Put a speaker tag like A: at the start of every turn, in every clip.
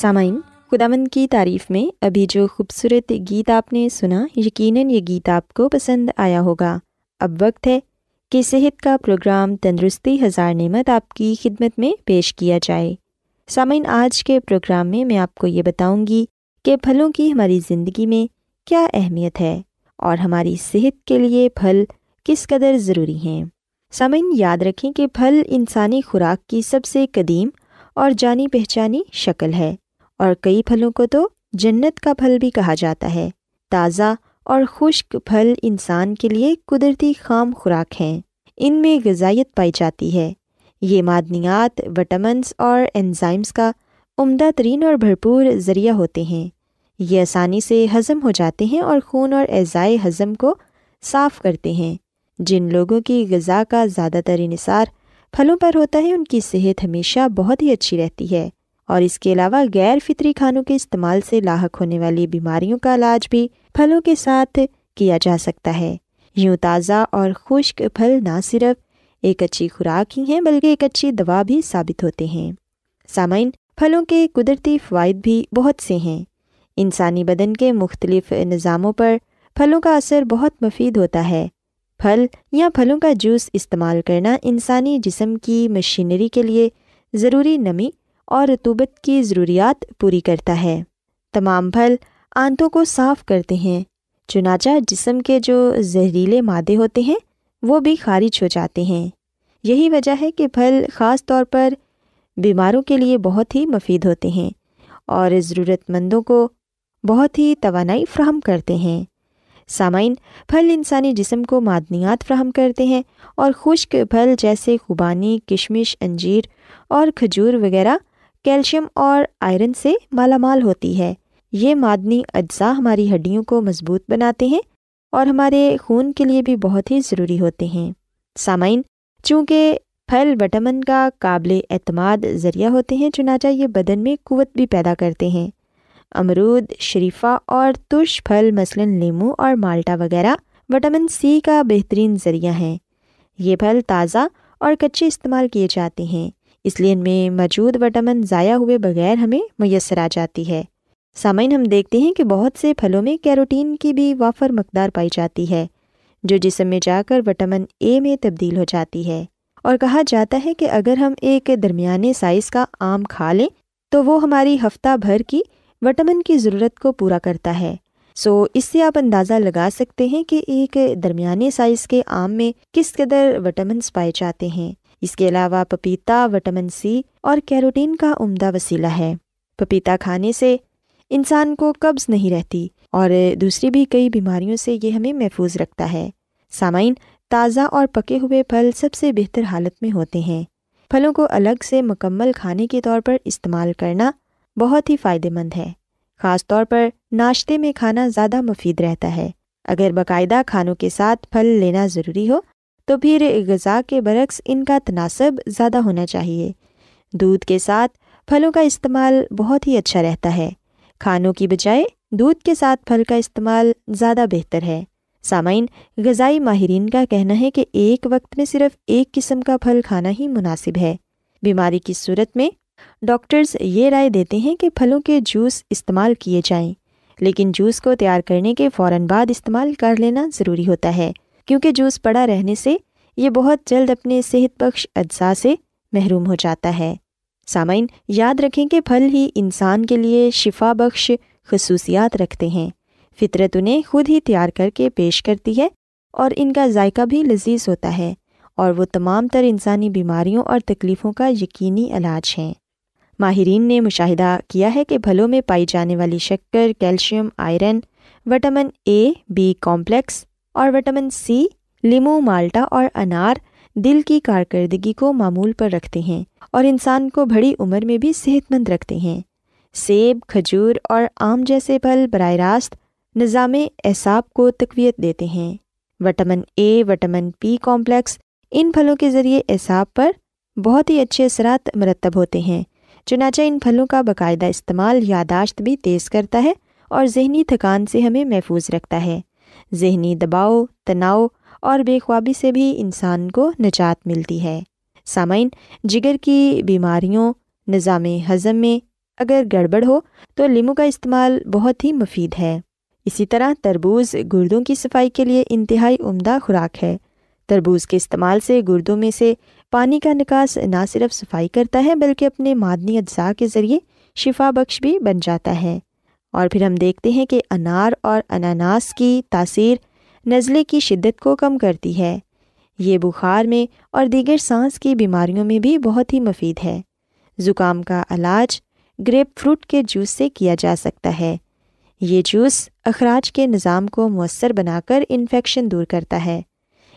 A: سامعین خدامند کی تعریف میں ابھی جو خوبصورت گیت آپ نے سنا، یقیناً یہ گیت آپ کو پسند آیا ہوگا۔ اب وقت ہے کہ صحت کا پروگرام تندرستی ہزار نعمت آپ کی خدمت میں پیش کیا جائے۔ سامعین، آج کے پروگرام میں میں آپ کو یہ بتاؤں گی کہ پھلوں کی ہماری زندگی میں کیا اہمیت ہے
B: اور ہماری صحت کے لیے پھل کس قدر ضروری ہیں۔ سامعین، یاد رکھیں کہ پھل انسانی خوراک کی سب سے قدیم اور جانی پہچانی شکل ہے۔ اور کئی پھلوں کو تو جنت کا پھل بھی کہا جاتا ہے۔ تازہ اور خشک پھل انسان کے لیے قدرتی خام خوراک ہیں۔ ان میں غذائیت پائی جاتی ہے۔ یہ معدنیات وٹامنس اور انزائمس کا عمدہ ترین اور بھرپور ذریعہ ہوتے ہیں۔ یہ آسانی سے ہضم ہو جاتے ہیں اور خون اور اعضائے ہضم کو صاف کرتے ہیں۔ جن لوگوں کی غذا کا زیادہ تر انحصار پھلوں پر ہوتا ہے، ان کی صحت ہمیشہ بہت ہی اچھی رہتی ہے۔ اور اس کے علاوہ غیر فطری کھانوں کے استعمال سے لاحق ہونے والی بیماریوں کا علاج بھی پھلوں کے ساتھ کیا جا سکتا ہے۔ یوں تازہ اور خشک پھل نہ صرف ایک اچھی خوراک ہی ہیں بلکہ ایک اچھی دوا بھی ثابت ہوتے ہیں۔ سامعین، پھلوں کے قدرتی فوائد بھی بہت سے ہیں۔ انسانی بدن کے مختلف نظاموں پر پھلوں کا اثر بہت مفید ہوتا ہے۔ پھل یا پھلوں کا جوس استعمال کرنا انسانی جسم کی مشینری کے لیے ضروری نمی اور رتوبت کی ضروریات پوری کرتا ہے۔ تمام پھل آنتوں کو صاف کرتے ہیں۔ چنانچہ جسم کے جو زہریلے مادے ہوتے ہیں، وہ بھی خارج ہو جاتے ہیں۔ یہی وجہ ہے کہ پھل خاص طور پر بیماروں کے لیے بہت ہی مفید ہوتے ہیں اور ضرورت مندوں کو بہت ہی توانائی فراہم کرتے ہیں۔ سامعین، پھل انسانی جسم کو معدنیات فراہم کرتے ہیں اور خشک پھل جیسے خوبانی، کشمش، انجیر اور کھجور وغیرہ کیلشیم اور آئرن سے مالا مال ہوتی ہے۔ یہ معدنی اجزاء ہماری ہڈیوں کو مضبوط بناتے ہیں اور ہمارے خون کے لیے بھی بہت ہی ضروری ہوتے ہیں۔ سامعین، چونکہ پھل وٹامن کا قابل اعتماد ذریعہ ہوتے ہیں، چنانچہ یہ بدن میں قوت بھی پیدا کرتے ہیں۔ امرود، شریفہ اور ترش پھل، مثلاً لیمو اور مالٹا وغیرہ، وٹامن سی کا بہترین ذریعہ ہیں۔ یہ پھل تازہ اور کچے استعمال کیے جاتے ہیں۔ اس لیے ان میں موجود وٹامن ضائع ہوئے بغیر ہمیں میسر آ جاتی ہے۔ سامعین، ہم دیکھتے ہیں کہ بہت سے پھلوں میں کیروٹین کی بھی وافر مقدار پائی جاتی ہے، جو جسم میں جا کر وٹامن اے میں تبدیل ہو جاتی ہے۔ اور کہا جاتا ہے کہ اگر ہم ایک درمیانے سائز کا آم کھا لیں، تو وہ ہماری ہفتہ بھر کی وٹامن کی ضرورت کو پورا کرتا ہے۔ سو، اس سے آپ اندازہ لگا سکتے ہیں کہ ایک درمیانے سائز کے آم میں کس قدر وٹامنس پائے جاتے ہیں۔ اس کے علاوہ پپیتا، وٹامن سی اور کیروٹین کا عمدہ وسیلہ ہے۔ پپیتا کھانے سے انسان کو قبض نہیں رہتی اور دوسری بھی کئی بیماریوں سے یہ ہمیں محفوظ رکھتا ہے۔ سامعین، تازہ اور پکے ہوئے پھل سب سے بہتر حالت میں ہوتے ہیں۔ پھلوں کو الگ سے مکمل کھانے کے طور پر استعمال کرنا بہت ہی فائدہ مند ہے۔ خاص طور پر ناشتے میں کھانا زیادہ مفید رہتا ہے۔ اگر باقاعدہ کھانوں کے ساتھ پھل لینا ضروری ہو تو پھر غذا کے برعکس ان کا تناسب زیادہ ہونا چاہیے۔ دودھ کے ساتھ پھلوں کا استعمال بہت ہی اچھا رہتا ہے۔ کھانوں کی بجائے دودھ کے ساتھ پھل کا استعمال زیادہ بہتر ہے۔ سامعین، غذائی ماہرین کا کہنا ہے کہ ایک وقت میں صرف ایک قسم کا پھل کھانا ہی مناسب ہے۔ بیماری کی صورت میں ڈاکٹرز یہ رائے دیتے ہیں کہ پھلوں کے جوس استعمال کیے جائیں، لیکن جوس کو تیار کرنے کے فوراً بعد استعمال کر لینا ضروری ہوتا ہے۔ کیونکہ جوس پڑا رہنے سے یہ بہت جلد اپنے صحت بخش اجزاء سے محروم ہو جاتا ہے۔ سامعین، یاد رکھیں کہ پھل ہی انسان کے لیے شفا بخش خصوصیات رکھتے ہیں۔ فطرت انہیں خود ہی تیار کر کے پیش کرتی ہے اور ان کا ذائقہ بھی لذیذ ہوتا ہے اور وہ تمام تر انسانی بیماریوں اور تکلیفوں کا یقینی علاج ہیں۔ ماہرین نے مشاہدہ کیا ہے کہ پھلوں میں پائی جانے والی شکر، calcium, iron, vitamin A B complex اور وٹامن سی لیمو، مالٹا اور انار دل کی کارکردگی کو معمول پر رکھتے ہیں اور انسان کو بڑی عمر میں بھی صحت مند رکھتے ہیں۔ سیب، کھجور اور آم جیسے پھل براہ راست نظام اعصاب کو تقویت دیتے ہیں۔ Vitamin A vitamin B complex ان پھلوں کے ذریعے اعصاب پر بہت ہی اچھے اثرات مرتب ہوتے ہیں۔ چنانچہ ان پھلوں کا باقاعدہ استعمال یاداشت بھی تیز کرتا ہے اور ذہنی تھکان سے ہمیں محفوظ رکھتا ہے۔ ذہنی دباؤ، تناؤ اور بے خوابی سے بھی انسان کو نجات ملتی ہے۔ سامعین، جگر کی بیماریوں، نظام ہضم میں اگر گڑبڑ ہو تو لیمو کا استعمال بہت ہی مفید ہے۔ اسی طرح تربوز گردوں کی صفائی کے لیے انتہائی عمدہ خوراک ہے۔ تربوز کے استعمال سے گردوں میں سے پانی کا نکاس نہ صرف صفائی کرتا ہے بلکہ اپنے معدنی اجزاء کے ذریعے شفا بخش بھی بن جاتا ہے۔ اور پھر ہم دیکھتے ہیں کہ انار اور اناناس کی تاثیر
C: نزلے کی شدت کو کم کرتی ہے۔ یہ بخار میں اور دیگر سانس کی بیماریوں میں بھی بہت ہی مفید ہے۔ زکام کا علاج گریپ فروٹ کے جوس سے کیا جا سکتا ہے۔ یہ جوس اخراج کے نظام کو مؤثر بنا کر انفیکشن دور کرتا ہے۔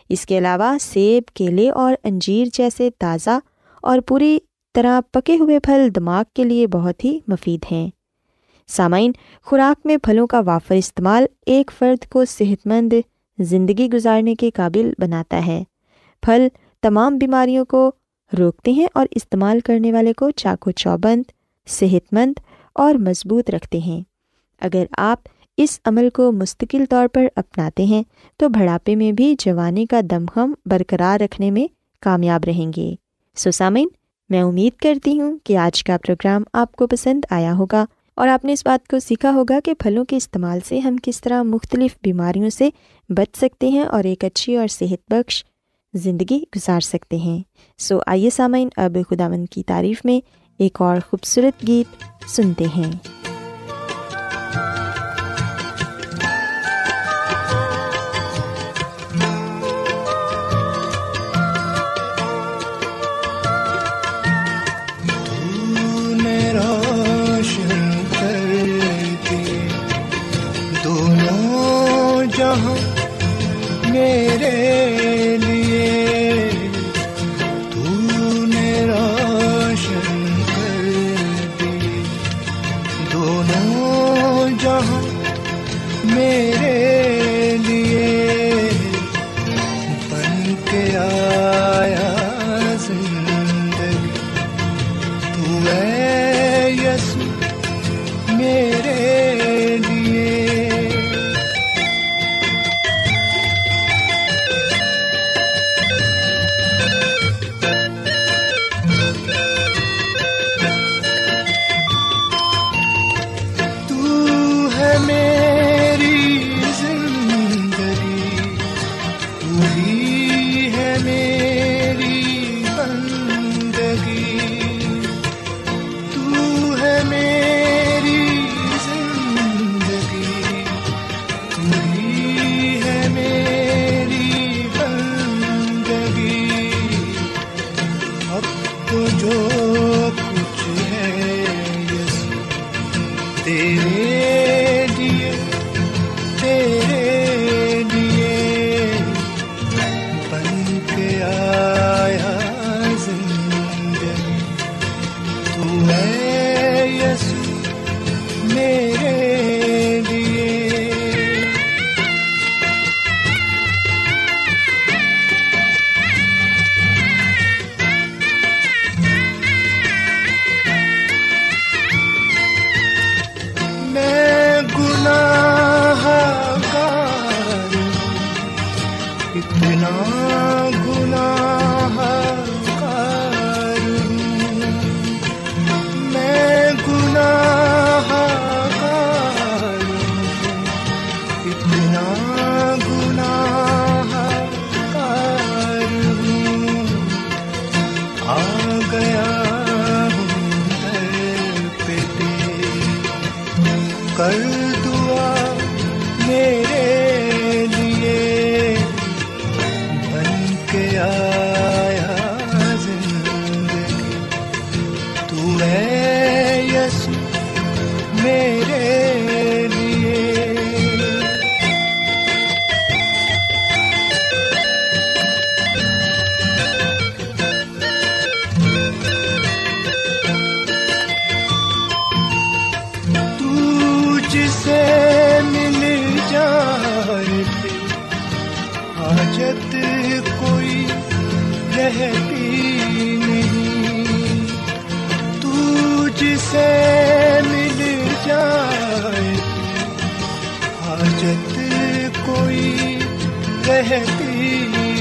C: اس کے علاوہ سیب، کیلے اور انجیر جیسے تازہ اور پوری طرح پکے ہوئے پھل دماغ کے لیے بہت ہی مفید ہیں۔ سامعین، خوراک میں پھلوں کا وافر استعمال ایک فرد کو صحت مند زندگی گزارنے کے قابل بناتا ہے۔ پھل تمام بیماریوں کو روکتے ہیں اور استعمال کرنے والے کو چاقو چوبند صحت مند اور مضبوط رکھتے ہیں۔ اگر آپ اس عمل کو مستقل طور پر اپناتے ہیں، تو بڑھاپے میں بھی جوانی کا دمخم برقرار رکھنے میں کامیاب رہیں گے۔ سوسامین میں امید کرتی ہوں کہ آج کا پروگرام آپ کو پسند آیا ہوگا۔ اور آپ نے اس بات کو سیکھا ہوگا کہ پھلوں کے استعمال سے ہم کس طرح مختلف بیماریوں سے بچ سکتے ہیں اور ایک اچھی اور صحت بخش زندگی گزار سکتے ہیں۔ سو آئیے سامعین، اب خدا مند کی تعریف میں ایک اور خوبصورت گیت سنتے ہیں۔ کے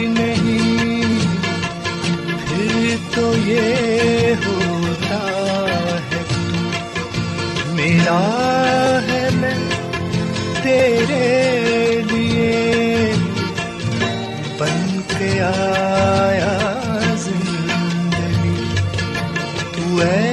C: نہیں پھر تو یہ ہوتا ہے۔ میرا ہے میں تیرے لیے بن کے آیا زندگی۔ تو ہے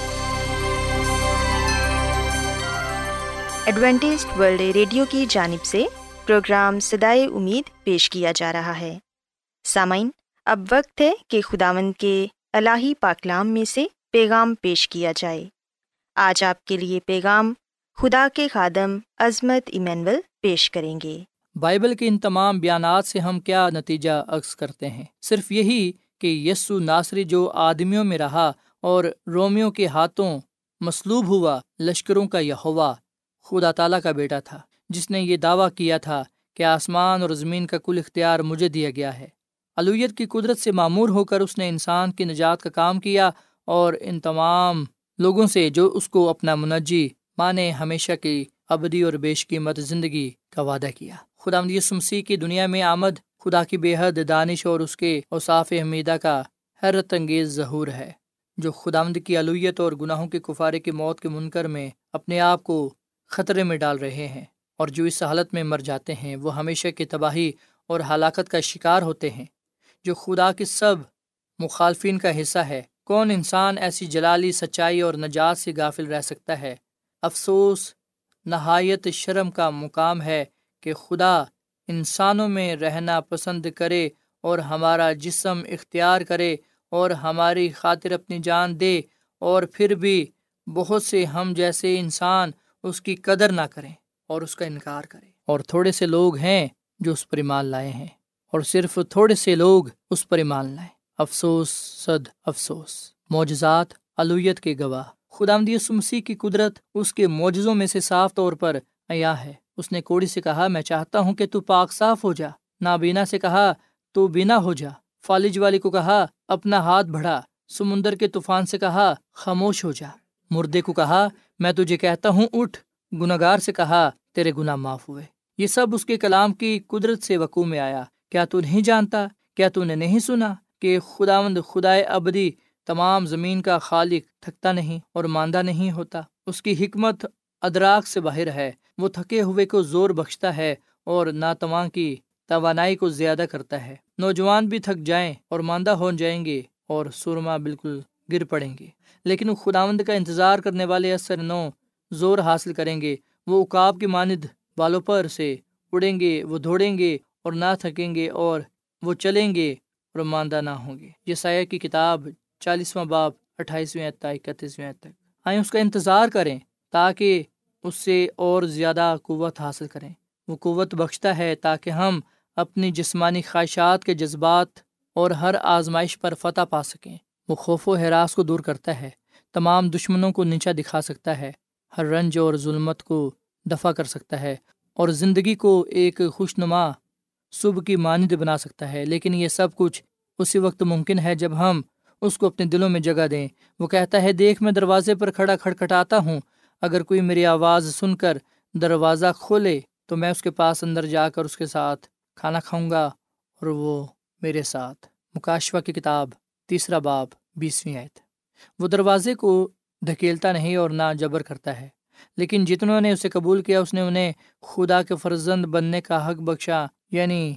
B: Adventist world radio کی جانب سے پروگرام سدائے امید پیش کیا جا رہا ہے۔ سامعین، اب وقت ہے کہ خداون کے الہی پاکلام میں سے پیغام پیش کیا جائے۔ آج آپ کے لیے پیغام خدا کے خادم عظمت ایمینول پیش کریں گے۔
D: بائبل کے ان تمام بیانات سے ہم کیا نتیجہ عکس کرتے ہیں؟ صرف یہی کہ یسو ناصری جو آدمیوں میں رہا اور رومیو کے ہاتھوں مصلوب ہوا، لشکروں کا یہ ہوا خدا تعالیٰ کا بیٹا تھا، جس نے یہ دعویٰ کیا تھا کہ آسمان اور زمین کا کل اختیار مجھے دیا گیا ہے۔ الویت کی قدرت سے معمور ہو کر اس نے انسان کی نجات کا کام کیا اور ان تمام لوگوں سے جو اس کو اپنا منجی مانے ہمیشہ کی ابدی اور بیش قیمت زندگی کا وعدہ کیا۔ خدا مسیح کی دنیا میں آمد خدا کی بے حد دانش اور اس کے اوصاف حمیدہ کا حیرت انگیز ظہور ہے، جو خدامد کی علویت اور گناہوں کے کفارے کی موت کے منکر میں اپنے آپ کو خطرے میں ڈال رہے ہیں اور جو اس حالت میں مر جاتے ہیں وہ ہمیشہ کی تباہی اور ہلاکت کا شکار ہوتے ہیں۔ جو خدا کے سب مخالفین کا حصہ ہے، کون انسان ایسی جلالی، سچائی اور نجات سے غافل رہ سکتا ہے؟ افسوس، نہایت شرم کا مقام ہے کہ خدا انسانوں میں رہنا پسند کرے اور ہمارا جسم اختیار کرے اور ہماری خاطر اپنی جان دے اور پھر بھی بہت سے ہم جیسے انسان اس کی قدر نہ کریں اور اس کا انکار کریں۔ اور تھوڑے سے لوگ ہیں جو اس پر ایمان لائے ہیں، اور صرف تھوڑے سے لوگ اس پر ایمان لائیں۔ افسوس، صد افسوس۔ معجزات الویت کے گواہ۔ خدا مسیح کی قدرت اس کے معجزوں میں سے صاف طور پر عیا ہے۔ اس نے کوڑی سے کہا، میں چاہتا ہوں کہ تو پاک صاف ہو جا۔ نابینا سے کہا، تو بینا ہو جا۔ فالج والی کو کہا، اپنا ہاتھ بڑھا۔ سمندر کے طوفان سے کہا، خاموش ہو جا۔ مردے کو کہا، میں تجھے کہتا ہوں، اٹھ۔ گناگار سے کہا، تیرے گناہ معاف ہوئے۔ یہ سب اس کے کلام کی قدرت سے وقوع میں آیا۔ کیا تو نہیں جانتا؟ کیا تو نے نہیں سنا کہ خدا مند خدائے ابدی تمام زمین کا خالق تھکتا نہیں اور ماندہ نہیں ہوتا؟ اس کی حکمت ادراک سے باہر ہے۔ وہ تھکے ہوئے کو زور بخشتا ہے اور ناتواں کی توانائی کو زیادہ کرتا ہے۔ نوجوان بھی تھک جائیں اور ماندہ ہو جائیں گے اور سرما بالکل گر پڑیں گے۔ لیکن وہ خداوند کا انتظار کرنے والے اثر نو زور حاصل کریں گے۔ وہ اکاب کی ماند بالوں پر سے اڑیں گے، وہ دوڑیں گے اور نہ تھکیں گے اور وہ چلیں گے اور ماندہ نہ ہوں گے۔ یہ سایہ کی کتاب چالیسواں باپ اٹھائیسویں اکتیسویں تک۔ آئیں اس کا انتظار کریں تاکہ اس سے اور زیادہ قوت حاصل کریں۔ وہ قوت بخشتا ہے تاکہ ہم اپنی جسمانی خواہشات کے جذبات اور ہر آزمائش پر فتح پا سکیں۔ وہ خوف و حراس کو دور کرتا ہے، تمام دشمنوں کو نیچا دکھا سکتا ہے، ہر رنج اور ظلمت کو دفاع کر سکتا ہے اور زندگی کو ایک خوش نما صبح کی مانند بنا سکتا ہے۔ لیکن یہ سب کچھ اسی وقت ممکن ہے جب ہم اس کو اپنے دلوں میں جگہ دیں۔ وہ کہتا ہے، دیکھ، میں دروازے پر کھڑا کھٹکھٹاتا ہوں۔ اگر کوئی میری آواز سن کر دروازہ کھولے تو میں اس کے پاس اندر جا کر اس کے ساتھ کھانا کھاؤں گا اور وہ میرے ساتھ۔ مکاشوہ کی کتاب، تیسرا باب۔ بیسویں آیت۔ وہ دروازے کو دھکیلتا نہیں اور نہ جبر کرتا ہے، لیکن جتنوں نے اسے قبول کیا، اس نے انہیں خدا کے فرزند بننے کا حق بخشا یعنی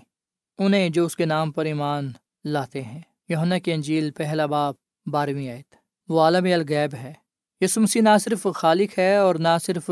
D: انہیں جو اس کے نام پر ایمان لاتے ہیں۔ یونا کی انجیل پہلا باپ بارہویں آیت۔ وہ عالم الغیب ہے۔ یس مسیح نہ صرف خالق ہے اور نہ صرف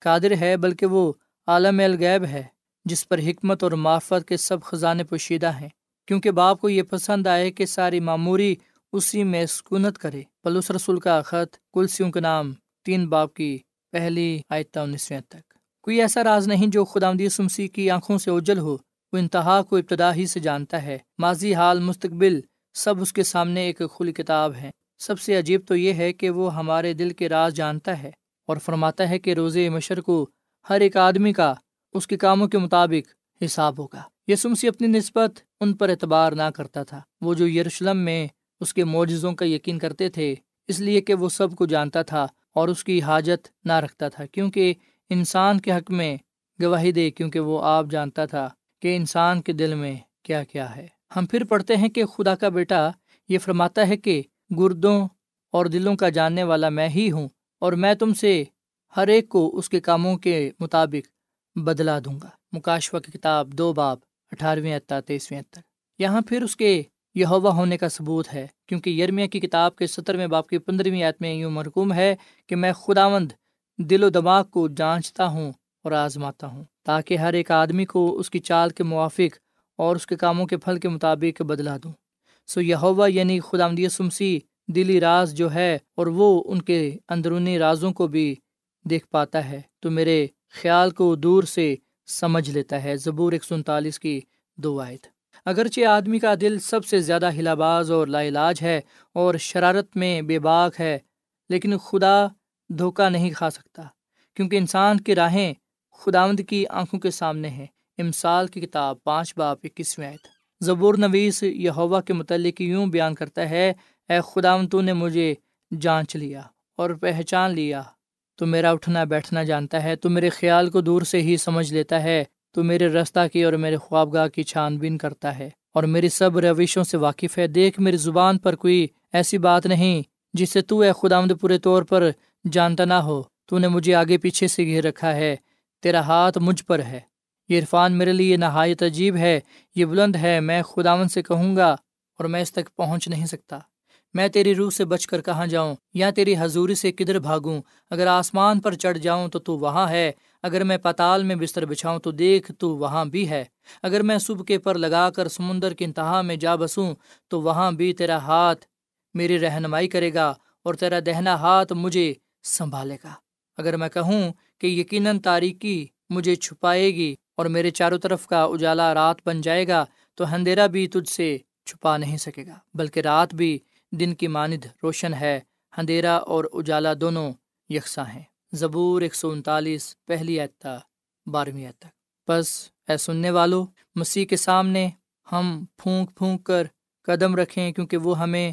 D: قادر ہے، بلکہ وہ عالم الغیب ہے، جس پر حکمت اور معافت کے سب خزانے پوشیدہ ہیں۔ کیونکہ باپ کو یہ پسند آئے کہ ساری معموری اسی میں سکونت کرے۔ پلوس رسول کا خط کلسیوں کے نام، تین باپ کی پہلی آیتہ انیسویں تک۔ کوئی ایسا راز نہیں جو خدا مسیح کی آنکھوں سے اجل ہو، وہ انتہا کو ابتدا ہی سے جانتا ہے۔ ماضی، حال، مستقبل، سب اس کے سامنے ایک کھلی کتاب ہے سب سے عجیب تو یہ ہے کہ وہ ہمارے دل کے راز جانتا ہے اور فرماتا ہے کہ روز مشر کو ہر ایک آدمی کا اس کے کاموں کے مطابق حساب ہوگا۔ یسمسی اپنی نسبت ان پر اعتبار نہ کرتا تھا۔ وہ جو یروشلم میں اس کے معجزوں کا یقین کرتے تھے، اس لیے کہ وہ سب کو جانتا تھا اور اس کی حاجت نہ رکھتا تھا، کیونکہ انسان کے حق میں گواہی دے، کیونکہ وہ آپ جانتا تھا کہ انسان کے دل میں کیا کیا ہے۔ ہم پھر پڑھتے ہیں کہ خدا کا بیٹا یہ فرماتا ہے کہ گردوں اور دلوں کا جاننے والا میں ہی ہوں اور میں تم سے ہر ایک کو اس کے کاموں کے مطابق بدلا دوں گا۔ مکاشوا کی کتاب دو باب اٹھارہویں تیسویں تک۔ یہاں پھر اس کے یہ ہوا ہونے کا ثبوت ہے، کیونکہ یرمیا کی کتاب کے سترویں باپ کی پندرہویں آیت میں یوں مرکوم ہے کہ میں خداوند دل و دماغ کو جانچتا ہوں اور آزماتا ہوں، تاکہ ہر ایک آدمی کو اس کی چال کے موافق اور اس کے کاموں کے پھل کے مطابق بدلا دوں۔ سو یہ یعنی خدا سمسی دلی راز جو ہے اور وہ ان کے اندرونی رازوں کو بھی دیکھ پاتا ہے، تو میرے خیال کو دور سے سمجھ لیتا ہے۔ زبور ایک سو انتالیس کی دو آیت۔ اگرچہ آدمی کا دل سب سے زیادہ ہلا باز اور لا علاج ہے اور شرارت میں بے باک ہے، لیکن خدا دھوکہ نہیں کھا سکتا، کیونکہ انسان کی راہیں خداوند کی آنکھوں کے سامنے ہیں۔ امسال کی کتاب پانچ باپ اکیسویں آیت۔ زبور نویس یہ ہوا کے متعلق یوں بیان کرتا ہے، اے خداوند تو نے مجھے جانچ لیا اور پہچان لیا، تو میرا اٹھنا بیٹھنا جانتا ہے، تو میرے خیال کو دور سے ہی سمجھ لیتا ہے۔ تو میرے رستہ کی اور میرے خوابگاہ کی چھان بین کرتا ہے اور میری سب روشوں سے واقف ہے۔ دیکھ، میری زبان پر کوئی ایسی بات نہیں جسے تو اے خدا پورے طور پر جانتا نہ ہو۔ تو نے مجھے آگے پیچھے سے گھیر رکھا ہے۔ تیرا ہاتھ مجھ پر ہے۔ یہ عرفان میرے لیے نہایت عجیب ہے۔ یہ بلند ہے۔ میں خداون سے کہوں گا اور میں اس تک پہنچ نہیں سکتا۔ میں تیری روح سے بچ کر کہاں جاؤں؟ یا تیری حضوری سے کدھر بھاگوں؟ اگر آسمان پر چڑھ جاؤں تو تو وہاں ہے۔ اگر میں پتال میں بستر بچھاؤں تو دیکھ تو وہاں بھی ہے۔ اگر میں صبح کے پر لگا کر سمندر کی انتہا میں جا بسوں تو وہاں بھی تیرا ہاتھ میری رہنمائی کرے گا اور تیرا دہنا ہاتھ مجھے سنبھالے گا۔ اگر میں کہوں کہ یقیناً تاریکی مجھے چھپائے گی اور میرے چاروں طرف کا اجالا رات بن جائے گا تو اندھیرا بھی تجھ سے چھپا نہیں سکے گا، بلکہ رات بھی دن کی ماند روشن ہے، اندھیرا اور اجالا دونوں یکساں ہیں۔ زبور ایک سو انتالیس، پہلی اعتا بارہویں تک۔ بس اے سننے والو، مسیح کے سامنے ہم پھونک پھونک کر قدم رکھیں، کیونکہ وہ ہمیں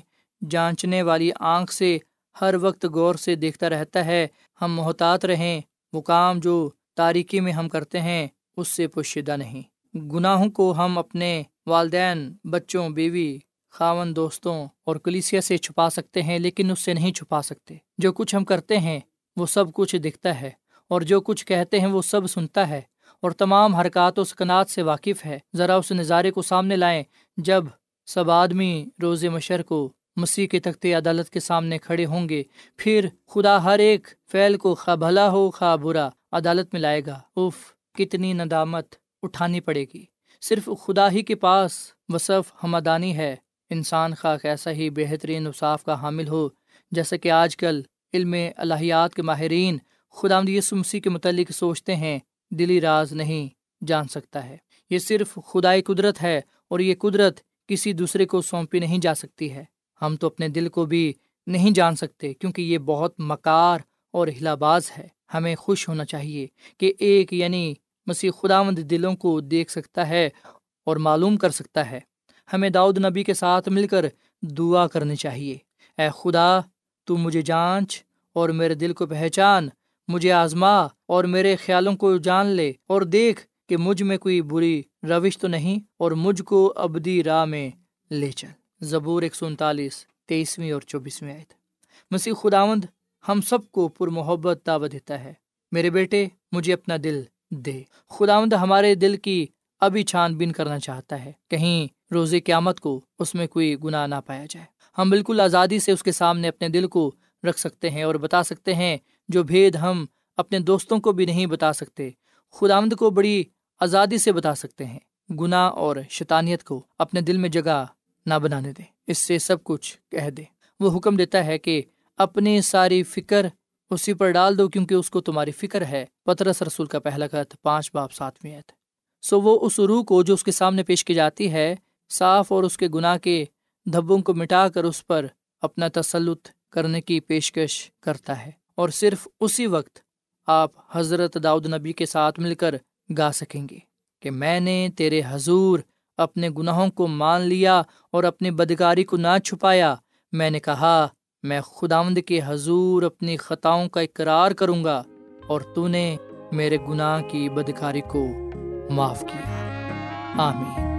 D: جانچنے والی آنکھ سے ہر وقت غور سے دیکھتا رہتا ہے۔ ہم محتاط رہیں، وہ کام جو تاریکی میں ہم کرتے ہیں، اس سے پوشیدہ نہیں۔ گناہوں کو ہم اپنے والدین، بچوں، بیوی، خاون، دوستوں اور کلیسیا سے چھپا سکتے ہیں، لیکن اس سے نہیں چھپا سکتے۔ جو کچھ ہم کرتے ہیں وہ سب کچھ دکھتا ہے اور جو کچھ کہتے ہیں وہ سب سنتا ہے اور تمام حرکات و سکنات سے واقف ہے۔ ذرا اس نظارے کو سامنے لائیں۔ جب سب آدمی روز مشر کو مسیح کے تخت عدالت کے سامنے کھڑے ہوں گے، پھر خدا ہر ایک فعل کو خواہ بھلا ہو، خواہ برا عدالت میں لائے گا۔ اف کتنی ندامت اٹھانی پڑے گی۔ صرف خدا ہی کے پاس وصف ہمدانی ہے۔ انسان خواہ ایسا ہی بہترین اصاف کا حامل ہو، جیسا کہ آج کل علم الہیات کے ماہرین خدا مسیح کے متعلق سوچتے ہیں، دلی راز نہیں جان سکتا ہے۔ یہ صرف خدائی قدرت ہے اور یہ قدرت کسی دوسرے کو سونپی نہیں جا سکتی ہے۔ ہم تو اپنے دل کو بھی نہیں جان سکتے کیونکہ یہ بہت مکار اور ہلا باز ہے۔ ہمیں خوش ہونا چاہیے کہ ایک یعنی مسیح خدا مند دلوں کو دیکھ سکتا ہے اور معلوم کر سکتا ہے۔ ہمیں داؤد نبی کے ساتھ مل کر دعا کرنی چاہیے۔ اے خدا تو مجھے جانچ اور میرے دل کو پہچان، مجھے آزما اور میرے خیالوں کو جان لے اور دیکھ کہ مجھ میں کوئی بری روش تو نہیں اور مجھ کو ابدی راہ میں لے چل۔ زبور ایک سو انتالیس، تیئیسویں اور چوبیسویں آئے مسیح خداوند ہم سب کو پر محبت دعوت دیتا ہے۔ میرے بیٹے، مجھے اپنا دل دے۔ خداوند ہمارے دل کی ابھی چھان بین کرنا چاہتا ہے۔ کہیں روز قیامت کو اس میں کوئی گناہ نہ پایا جائے۔ ہم بالکل آزادی سے اس کے سامنے اپنے دل کو رکھ سکتے ہیں اور بتا سکتے ہیں جو بھید ہم اپنے دوستوں کو بھی نہیں بتا سکتے۔ خداوند کو بڑی آزادی سے بتا سکتے ہیں۔ گناہ اور شیطانیت کو اپنے دل میں جگہ نہ بنانے دے اس سے سب کچھ کہہ دے وہ حکم دیتا ہے کہ اپنی ساری فکر اسی پر ڈال دو کیونکہ اس کو تمہاری فکر ہے۔ پترس رسول کا پہلا خط پانچ باپ ساتویں سو وہ اس روح کو جو اس کے سامنے پیش کی جاتی ہے، صاف اور اس کے گناہ کے دھبوں کو مٹا کر اس پر اپنا تسلط کرنے کی پیشکش کرتا ہے اور صرف اسی وقت آپ حضرت داؤد نبی کے ساتھ مل کر گا سکیں گے کہ میں نے تیرے حضور اپنے گناہوں کو مان لیا اور اپنی بدکاری کو نہ چھپایا۔ میں نے کہا، میں خداوند کے حضور اپنی خطاؤں کا اقرار کروں گا اور تو نے میرے گناہ کی بدکاری کو معاف کیا۔ آمین۔